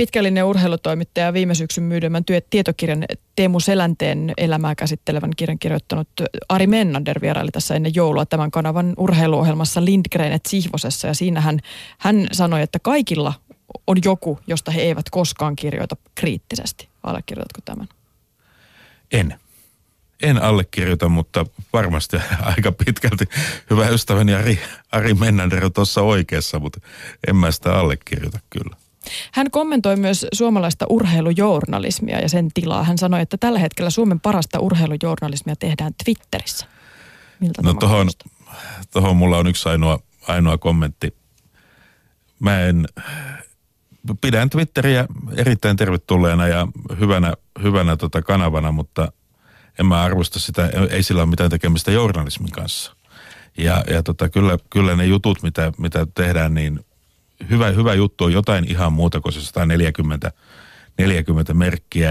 Pitkällinen urheilutoimittaja viime syksyn myydymän työ, tietokirjan Teemu Selänteen elämää käsittelevän kirjan kirjoittanut Ari Mennander vieraili tässä ennen joulua tämän kanavan urheiluohjelmassa Lindgrenet Sihvosessa ja siinä hän, hän sanoi, että kaikilla on joku, josta he eivät koskaan kirjoita kriittisesti. Allekirjoitatko tämän? En. En allekirjoita, mutta varmasti aika pitkälti hyvä ystäväni Ari, Ari Mennander on tuossa oikeassa, mutta en mä sitä allekirjoita kyllä. Hän kommentoi myös suomalaista urheilujournalismia ja sen tilaa. Hän sanoi, että tällä hetkellä Suomen parasta urheilujournalismia tehdään Twitterissä. Miltä no tuohon, tuohon mulla on yksi ainoa, ainoa kommentti. Mä en, pidän Twitteriä erittäin tervetulleena ja hyvänä, hyvänä tota kanavana, mutta en mä arvosta sitä, ei sillä ole mitään tekemistä journalismin kanssa. Ja, ja tota, kyllä, kyllä ne jutut, mitä, mitä tehdään, niin hyvä, hyvä juttu on jotain ihan muuta kuin se 140 40 merkkiä